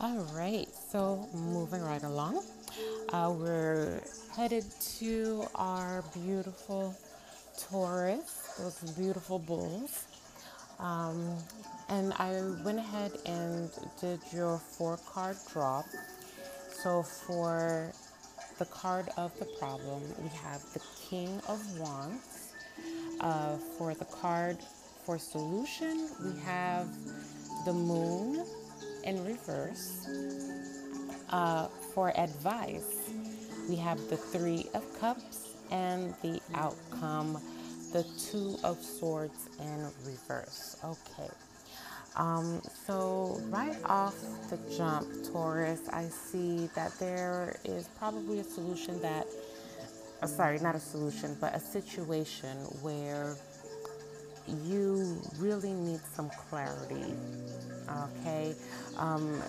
All right, so moving right along, uh, we're headed to our beautiful Taurus, those beautiful bulls. Um, and I went ahead and did your four card draw. So for the card of the problem, we have the King of Wands. Uh, for the card for solution, we have the Moon in reverse. Uh, for advice, we have the Three of Cups and the outcome, the Two of Swords in reverse. Okay. Um, so, right off the jump, Taurus, I see that there is probably a solution that, uh, sorry, not a solution, but a situation where really need some clarity. Okay. Um,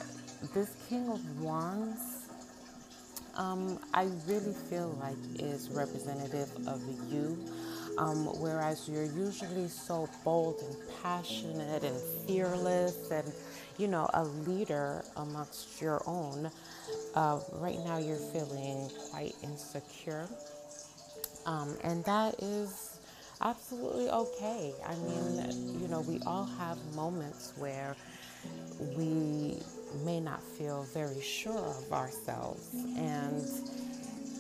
this King of Wands, um, I really feel like is representative of you. Um, whereas you're usually so bold and passionate and fearless and, you know, a leader amongst your own, uh, right now you're feeling quite insecure. Um, and that is absolutely okay. I mean, you know, we all have moments where we may not feel very sure of ourselves. And,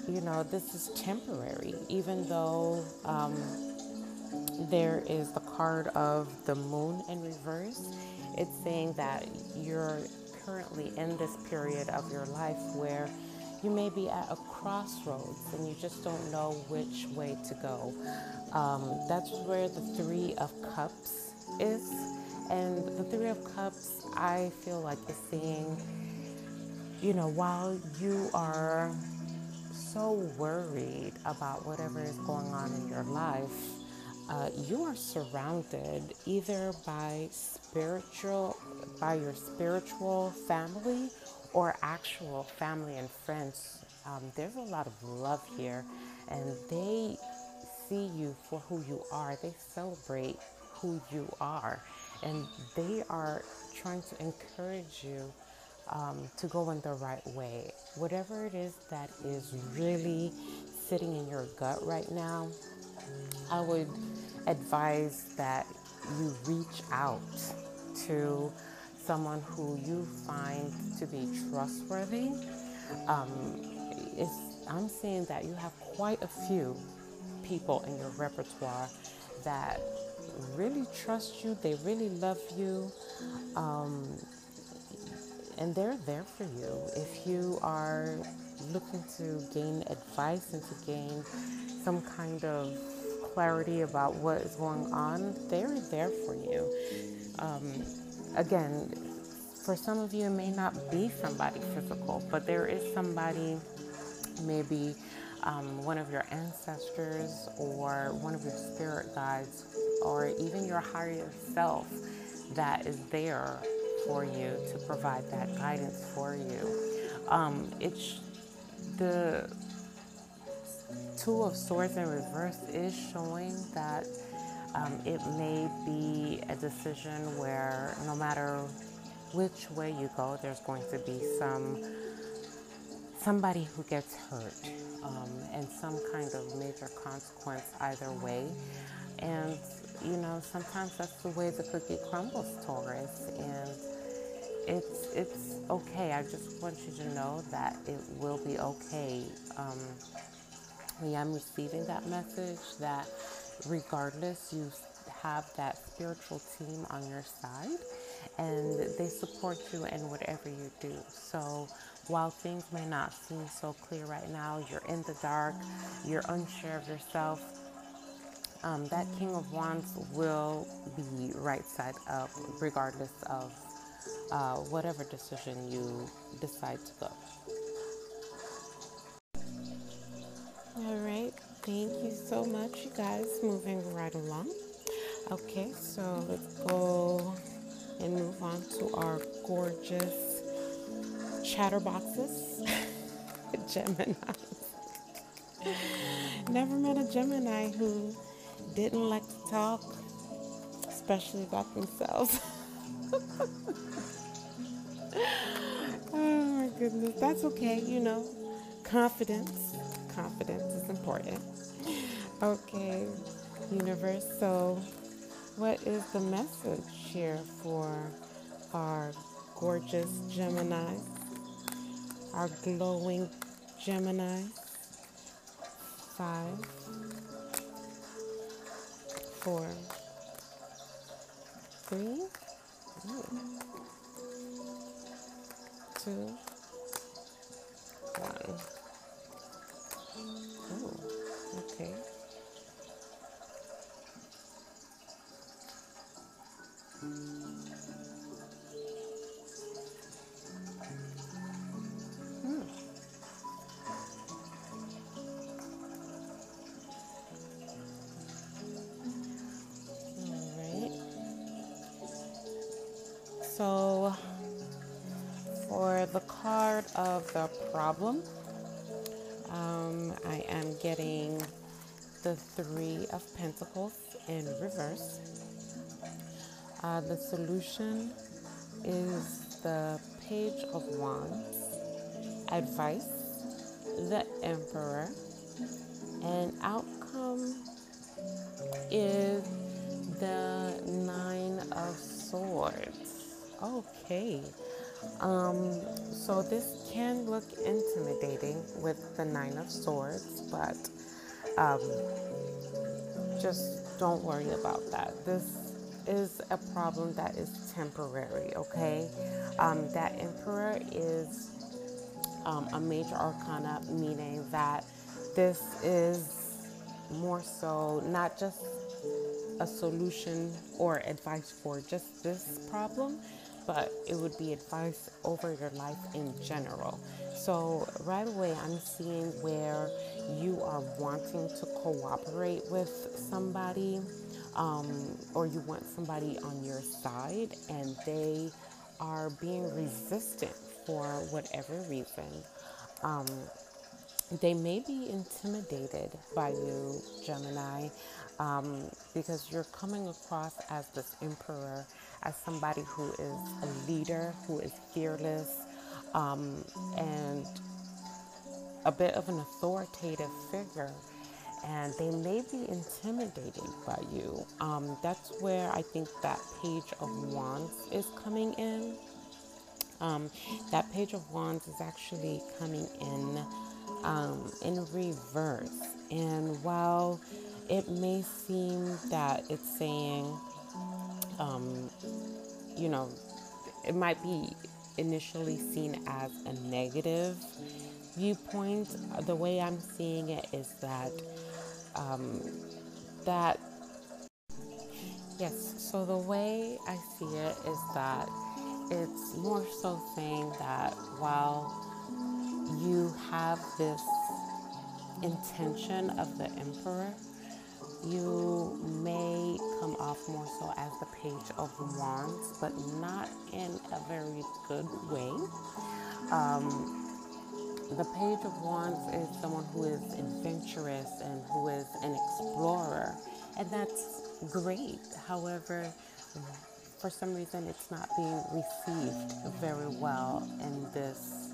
you know, this is temporary, even though um, there is the card of the moon in reverse. It's saying that you're currently in this period of your life where you may be at a crossroads and you just don't know which way to go. Um, that's where the Three of Cups is. And the Three of Cups, I feel like is seeing, you know, while you are so worried about whatever is going on in your life, uh, you are surrounded either by spiritual, by your spiritual family or actual family and friends. Um, there's a lot of love here, and they see you for who you are. They celebrate who you are, and they are trying to encourage you um, to go in the right way. Whatever it is that is really sitting in your gut right now, I would advise that you reach out to someone who you find to be trustworthy. Um, I'm seeing that you have quite a few people in your repertoire that really trust you, they really love you, um, and they're there for you. If you are looking to gain advice and to gain some kind of clarity about what is going on, they're there for you. Um, again, for some of you, it may not be somebody physical, but there is somebody, maybe um, one of your ancestors or one of your spirit guides or even your higher self that is there for you to provide that guidance for you. Um, it's the Two of Swords in reverse is showing that um, it may be a decision where no matter which way you go, there's going to be some somebody who gets hurt um, and some kind of major consequence either way. And you know, sometimes that's the way the cookie crumbles, Taurus, and it's it's okay. I just want you to know that it will be okay. Um, I am receiving that message that regardless, you have that spiritual team on your side and they support you in whatever you do. So while things may not seem so clear right now, you're in the dark, you're unsure of yourself, um, that King of Wands will be right side up regardless of uh, whatever decision you decide to go. All right, thank you so much, you guys. Moving right along. Okay, so let's go and move on to our gorgeous chatterboxes, Gemini. Never met a Gemini who didn't like to talk, especially about themselves. Oh my goodness, that's okay, you know. Confidence. Confidence is important. Okay, universe. So, what is the message here for our gorgeous Gemini, our glowing Gemini? Five, four, three, two, one. Oh, okay. So, for the card of the problem, um, I am getting the Three of Pentacles in reverse. Uh, the solution is the Page of Wands, advice, the Emperor, and outcome is the Nine of Swords. Okay. Um, so this can look intimidating with the Nine of Swords, but um, just don't worry about that. This is a problem that is temporary, okay? Um, that Emperor is um, a major arcana, meaning that this is more so not just a solution or advice for just this problem, but it would be advice over your life in general. So, right away, I'm seeing where you are wanting to cooperate with somebody, um, or you want somebody on your side, and they are being resistant for whatever reason. Um, they may be intimidated by you, Gemini, um, because you're coming across as this emperor as somebody who is a leader, who is fearless, um, and a bit of an authoritative figure. And they may be intimidated by you. Um, that's where I think that page of wands is coming in. Um, that page of wands is actually coming in um, in reverse. And while it may seem that it's saying, um, you know, it might be initially seen as a negative viewpoint. The way I'm seeing it is that um, that yes. So the way I see it is that it's more so saying that while have this intention of the emperor you may come off more so as the page of wands, but not in a very good way. Um, the page of wands is someone who is adventurous and who is an explorer, and that's great. However, for some reason, it's not being received very well in this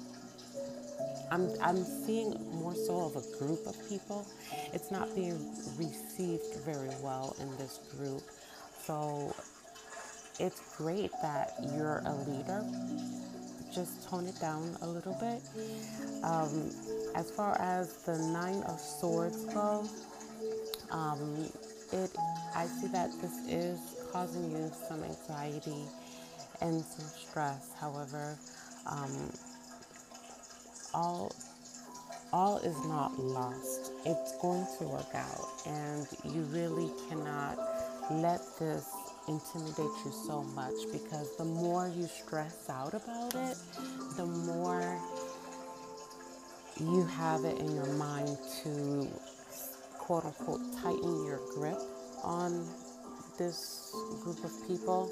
I'm, I'm seeing more so of a group of people. It's not being received very well in this group. So it's great that you're a leader. Just tone it down a little bit. Um, as far as the Nine of Swords go, um, it I see that this is causing you some anxiety and some stress. However, um, all all is not lost. It's going to work out, and you really cannot let this intimidate you so much because the more you stress out about it, the more you have it in your mind to quote unquote tighten your grip on this group of people.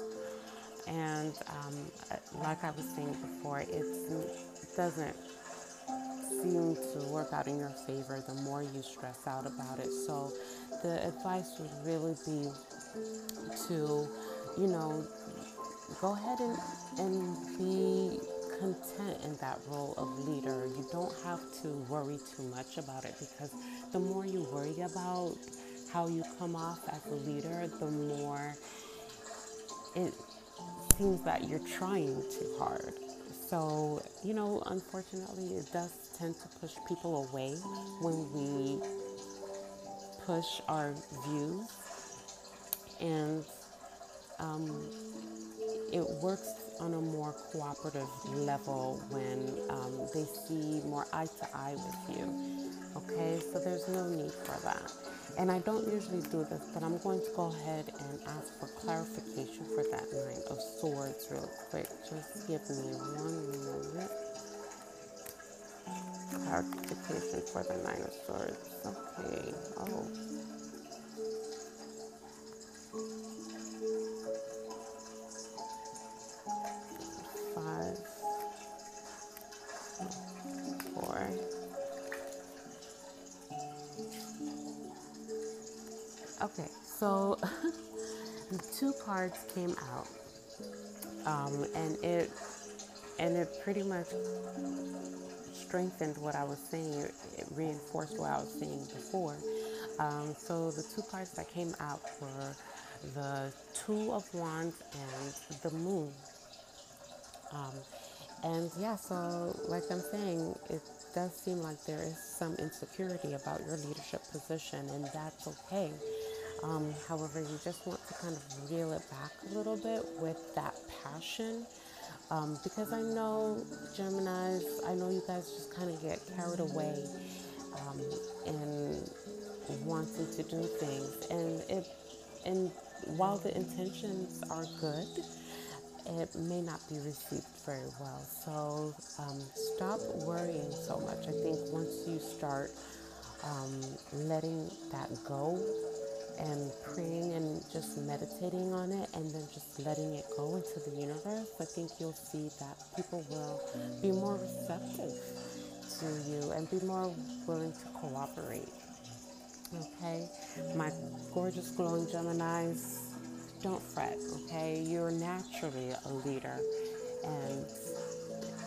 And um, like I was saying before, it doesn't seem to work out in your favor the more you stress out about it. So, the advice would really be to, you know, go ahead and, and be content in that role of leader, you don't have to worry too much about it because the more you worry about how you come off as a leader, the more it seems that you're trying too hard. So, you know, unfortunately, it does tend to push people away when we push our views. And um, it works on a more cooperative level when um, they see more eye to eye with you. Okay, so there's no need for that. And I don't usually do this, but I'm going to go ahead and ask for clarification for that Nine of Swords real quick. Just give me one moment. Clarification for the Nine of Swords. Okay. Oh. Five. Four. Okay, so the two cards came out, um, and it and it pretty much strengthened what I was saying. It reinforced what I was saying before. Um, so the two cards that came out were the Two of Wands and the Moon. Um, and yeah, so like I'm saying, it does seem like there is some insecurity about your leadership position, and that's okay. Um, however, you just want to kind of reel it back a little bit with that passion. Um, because I know Geminis, I know you guys just kind of get carried away um, in wanting to do things, and it and while the intentions are good, it may not be received very well. So um, stop worrying so much. I think once you start um, letting that go and praying and just meditating on it and then just letting it go into the universe, I think you'll see that people will be more receptive to you and be more willing to cooperate. Okay, my gorgeous glowing Geminis, don't fret, okay? You're naturally a leader, and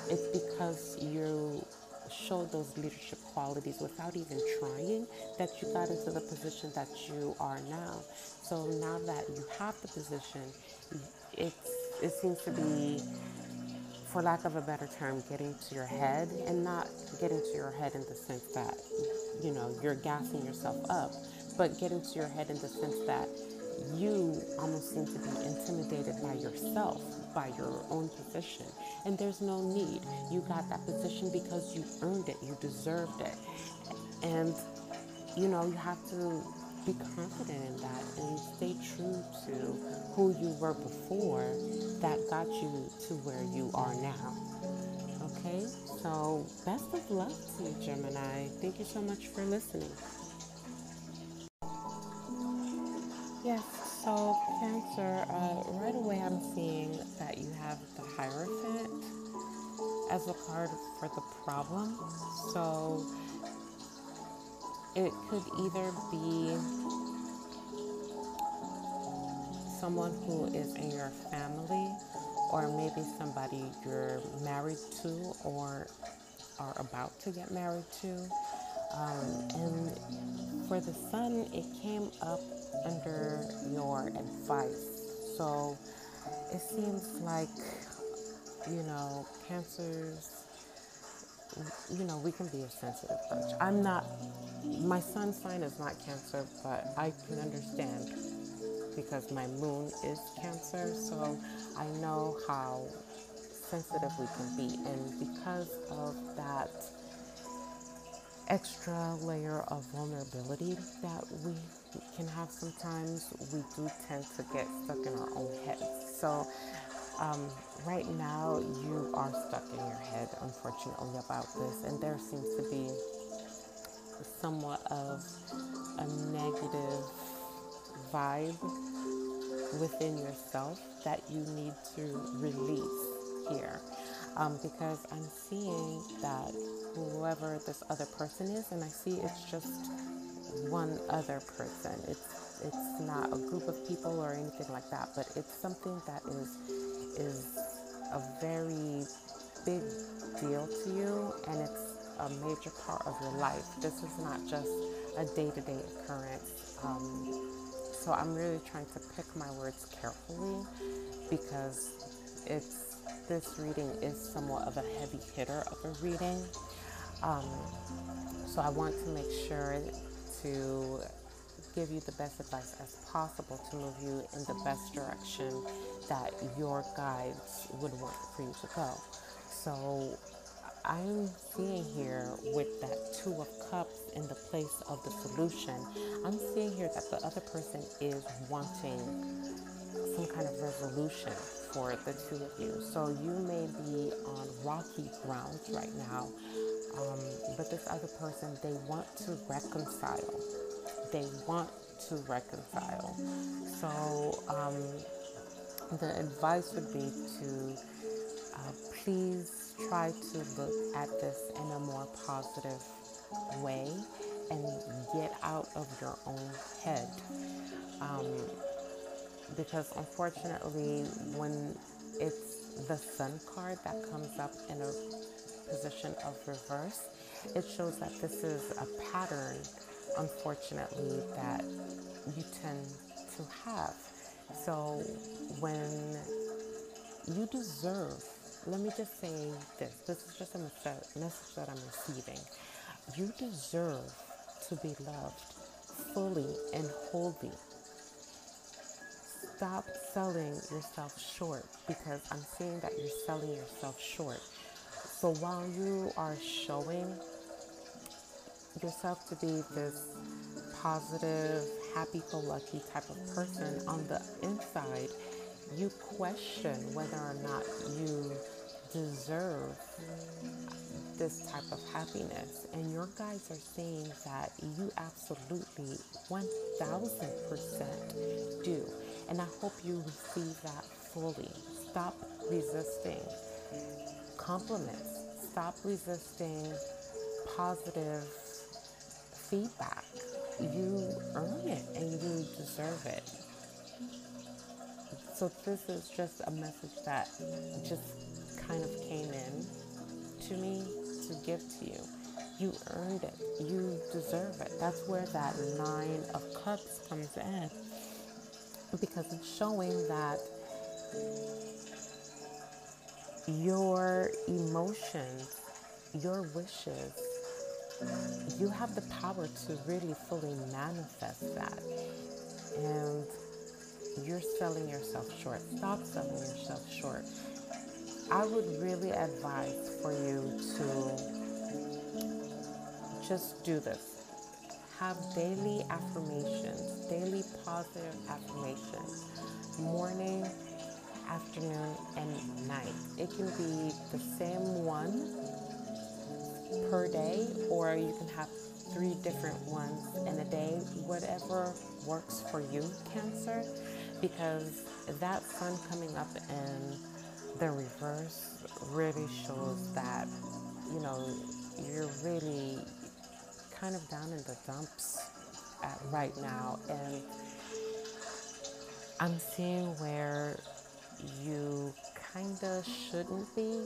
it's because you showed those leadership qualities without even trying that you got into the position that you are now. So now that you have the position, it's, it seems to be, for lack of a better term, getting to your head and not getting to your head in the sense that, you know, you're gassing yourself up, but getting to your head in the sense that you seem to be intimidated by yourself, by your own position. And there's no need. You got that position because you earned it, you deserved it. And, you know, you have to be confident in that and stay true to who you were before that got you to where you are now. Okay? So, best of luck to you, Gemini. Thank you so much for listening. Cancer, uh, right away I'm seeing that you have the Hierophant as a card for the problem. So it could either be someone who is in your family or maybe somebody you're married to or are about to get married to. Um, for the sun, it came up under your advice. So it seems like, you know, cancers, you know, we can be a sensitive bunch. I'm not, my sun sign is not cancer, but I can understand because my moon is cancer. So I know how sensitive we can be. And because of that, extra layer of vulnerability that we can have sometimes, we do tend to get stuck in our own heads. So, um, right now, you are stuck in your head, unfortunately, about this, and there seems to be somewhat of a negative vibe within yourself that you need to release here. Um, because I'm seeing that whoever this other person is, and I see it's just one other person. It's it's not a group of people or anything like that, but it's something that is is a very big deal to you and it's a major part of your life. This is not just a day to day occurrence. Um, so I'm really trying to pick my words carefully because it's this reading is somewhat of a heavy hitter of a reading. Um, so I want to make sure to give you the best advice as possible to move you in the best direction that your guides would want for you to go. So I'm seeing here with that Two of Cups in the place of the solution, I'm seeing here that the other person is wanting resolution for the two of you. So you may be on rocky ground right now, um, but this other person, they want to reconcile. They want to reconcile. So um, the advice would be to uh, please try to look at this in a more positive way and get out of your own head. Um, because unfortunately, when it's the sun card that comes up in a position of reverse, it shows that this is a pattern, unfortunately, that you tend to have. So when you deserve, let me just say this this is just a message that I'm receiving. You deserve to be loved fully and wholly stop selling yourself short because I'm seeing that you're selling yourself short. So while you are showing yourself to be this positive, happy go lucky type of person, on the inside, you question whether or not you deserve this type of happiness. And your guides are saying that you absolutely 1000% do. And I hope you receive that fully. Stop resisting compliments. Stop resisting positive feedback. You earn it and you deserve it. So, this is just a message that just kind of came in to me to give to you. You earned it. You deserve it. That's where that nine of cups comes in because it's showing that your emotions, your wishes, you have the power to really fully manifest that. And you're selling yourself short. Stop selling yourself short. I would really advise for you to just do this have daily affirmations, daily positive affirmations, morning, afternoon, and night. It can be the same one per day, or you can have three different ones in a day, whatever works for you, Cancer, because that sun coming up in the reverse really shows that, you know, you're really kind of down in the dumps right now. And I'm seeing where you kind of shouldn't be.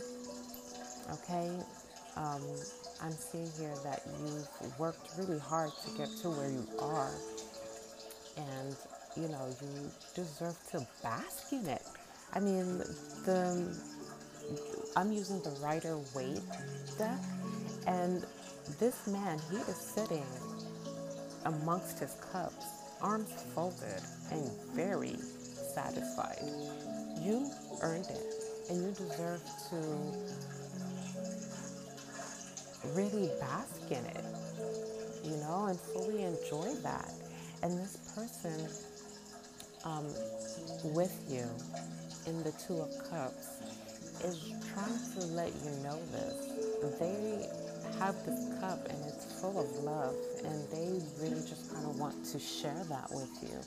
Okay? Um, I'm seeing here that you've worked really hard to get to where you are. And, you know, you deserve to bask in it. I mean, the I'm using the Rider Waite deck, and this man, he is sitting amongst his cups, arms folded, and very satisfied. You earned it, and you deserve to really bask in it, you know, and fully enjoy that. And this person um, with you in the Two of Cups is trying to let you know this. They have this cup and it's full of love and they really just kind of want to share that with you.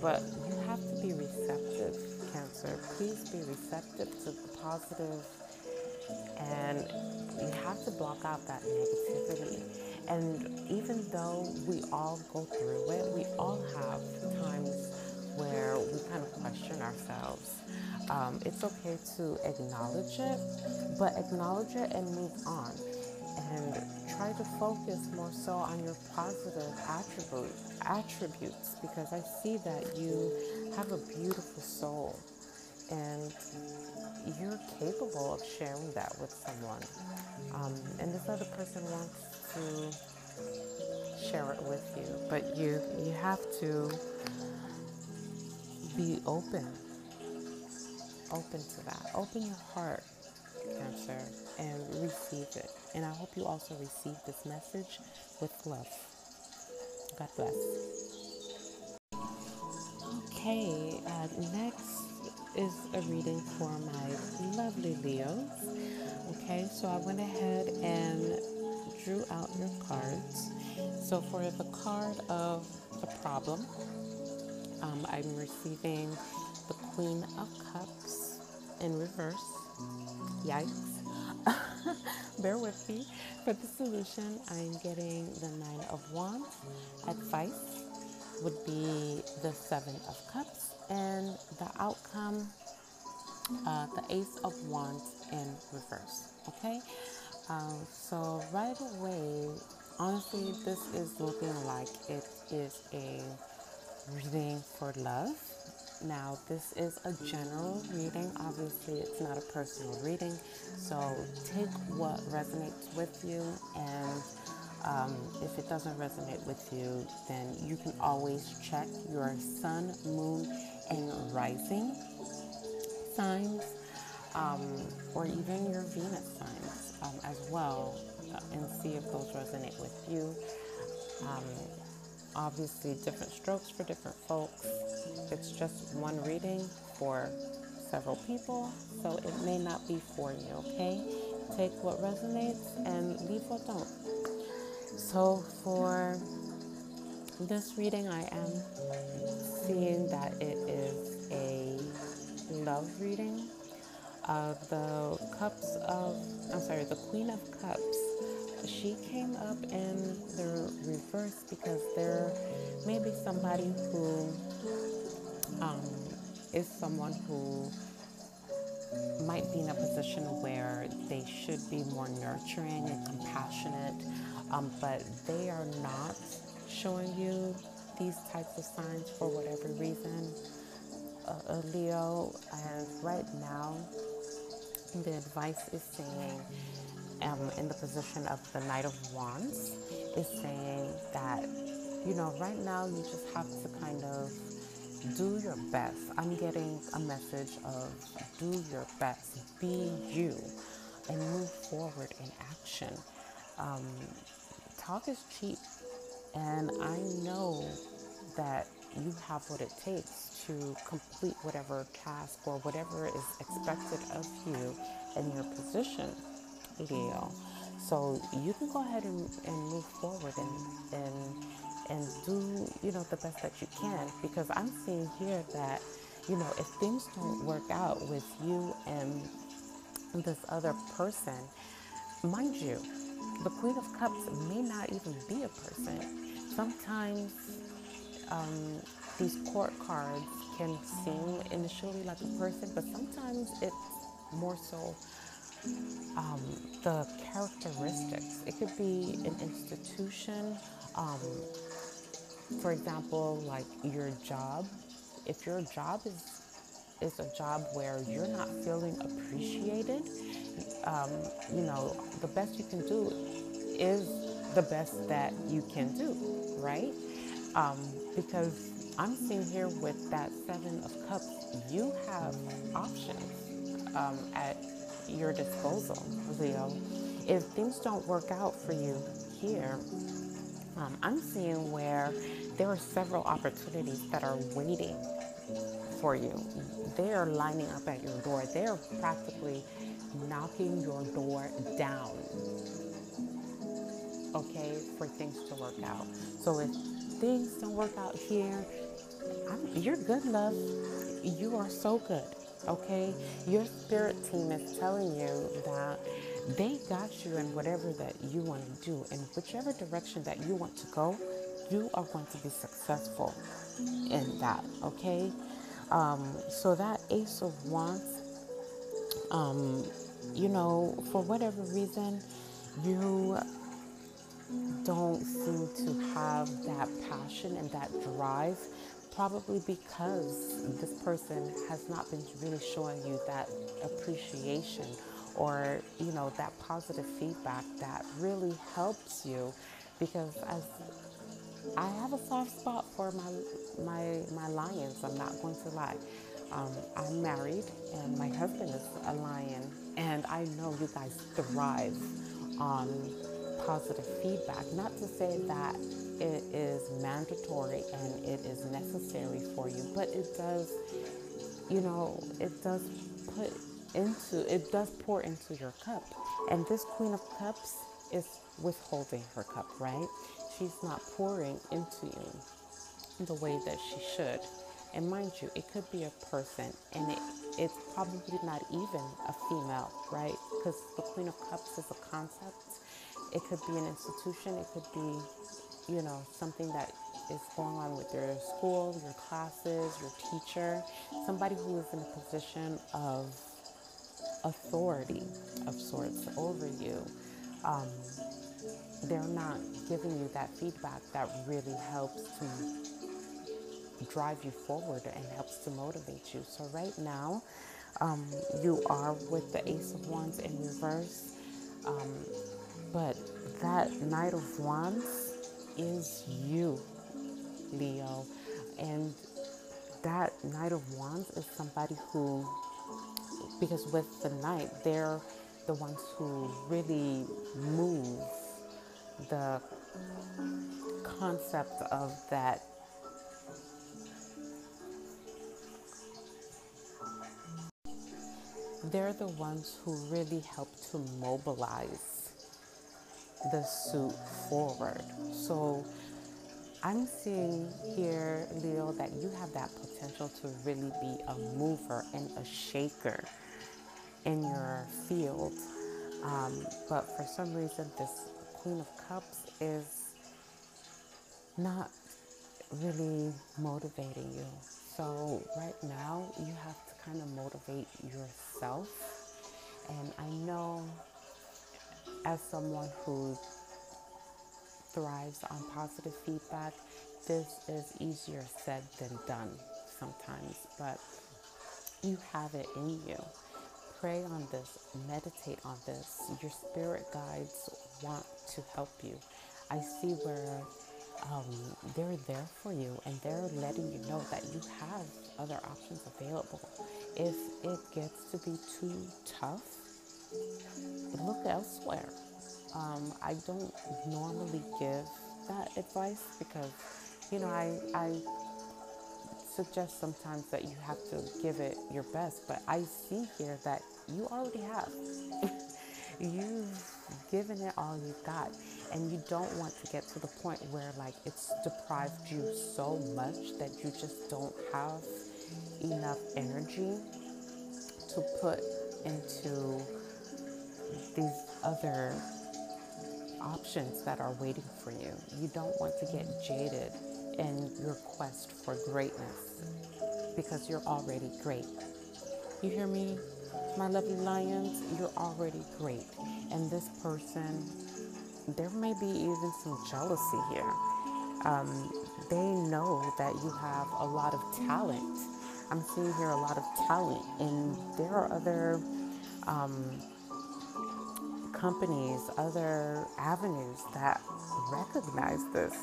But you have to be receptive, Cancer. Please be receptive to the positive and you have to block out that negativity. And even though we all go through it, we all have times where we kind of question ourselves. Um, it's okay to acknowledge it, but acknowledge it and move on. And try to focus more so on your positive attribute, attributes because I see that you have a beautiful soul and you're capable of sharing that with someone. Um, and this other person wants to share it with you, but you you have to be open, open to that. Open your heart, Cancer, and receive it. And I hope you also receive this message with love. God bless. Okay, uh, next is a reading for my lovely Leos. Okay, so I went ahead and drew out your cards. So for the card of the problem, um, I'm receiving the Queen of Cups in reverse. Yikes. Bear with me. For the solution, I'm getting the Nine of Wands. Advice would be the Seven of Cups. And the outcome, uh, the Ace of Wands in reverse. Okay? Um, so, right away, honestly, this is looking like it is a reading for love. Now, this is a general reading. Obviously, it's not a personal reading. So, take what resonates with you. And um, if it doesn't resonate with you, then you can always check your sun, moon, and rising signs, um, or even your Venus signs um, as well, uh, and see if those resonate with you. Obviously, different strokes for different folks. It's just one reading for several people, so it may not be for you, okay? Take what resonates and leave what don't. So, for this reading, I am seeing that it is a love reading. Uh, the cups of, I'm sorry, the Queen of Cups she came up in the reverse because there may be somebody who um, is someone who might be in a position where they should be more nurturing and compassionate, um, but they are not showing you these types of signs for whatever reason. Uh, Leo, and right now, the advice is saying, um, in the position of the Knight of Wands, is saying that, you know, right now you just have to kind of do your best. I'm getting a message of do your best, be you, and move forward in action. Um, talk is cheap, and I know that you have what it takes to complete whatever task or whatever is expected of you in your position, So you can go ahead and, and move forward and, and and do you know the best that you can. Because i'm seeing here that you know if things don't work out with you and this other person mind you the queen of cups may not even be a person. Sometimes um, these court cards can seem initially like a person but sometimes it's more so um, the characteristics. It could be an institution um, for example, like your job, if your job is is a job where you're not feeling appreciated, um, you know, the best you can do is the best that you can do, right? Um, because I'm seeing here with that Seven of Cups, you have options um, at your disposal, Leo. If things don't work out for you here, um, I'm seeing where there are several opportunities that are waiting for you. They are lining up at your door. They are practically knocking your door down, okay, for things to work out. So if things don't work out here, I'm, you're good, love. You are so good, okay? Your spirit team is telling you that they got you in whatever that you want to do, in whichever direction that you want to go you are going to be successful in that, okay? Um, so that Ace of Wands, um, you know, for whatever reason, you don't seem to have that passion and that drive probably because this person has not been really showing you that appreciation or you know that positive feedback that really helps you because as I have a soft spot for my my my lions I'm not going to lie. Um, I'm married and my husband is a lion and I know you guys thrive on positive feedback. Not to say that it is mandatory and it is necessary for you but it does you know it does put into it does pour into your cup. And this queen of cups is withholding her cup right? She's not pouring into you the way that she should. And mind you it could be a person and it, it's probably not even a female right? Because the queen of cups is a concept. It could be an institution. It could be you know something that is going on with your school your classes your teacher somebody who is in a position of authority of sorts over you, um, they're not giving you that feedback that really helps to drive you forward and helps to motivate you. So, right now, um, you are with the Ace of Wands in reverse, um, but that Knight of Wands is you, Leo. And that Knight of Wands is somebody who because with the Knight, they're the ones who really move the concept of that they're the ones who really help to mobilize the suit forward. So I'm seeing here, Leo, that you have that potential to really be a mover and a shaker in your field. Um, but for some reason, this Queen of Cups is not really motivating you. So, right now, you have to kind of motivate yourself. And I know as someone who thrives on positive feedback, this is easier said than done sometimes, but you have it in you pray on this, meditate on this. Your spirit guides want to help you. I see where um, they're there for you and they're letting you know that you have other options available. If it gets to be too tough, look elsewhere. Um, I don't normally give that advice because, you know, I, I suggest sometimes that you have to give it your best, but I see here that you already have. You've given it all you have got, and you don't want to get to the point where like it's deprived you so much that you just don't have enough energy to put into these other options that are waiting for you. You don't want to get jaded in your quest for greatness because you're already great. You hear me? My lovely lions, you're already great. And this person, there may be even some jealousy here. Um, they know that you have a lot of talent. I'm seeing here a lot of talent, and there are other um, companies, other avenues that recognize this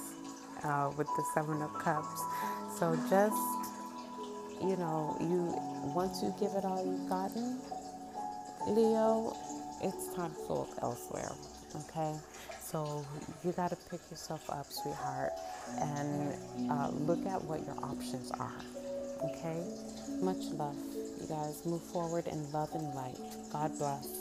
uh, with the Seven of Cups. So just, you know, you once you give it all you've gotten, Leo, it's time to look elsewhere. Okay, so you got to pick yourself up, sweetheart, and uh, look at what your options are. Okay, much love, you guys. Move forward in love and light. God bless.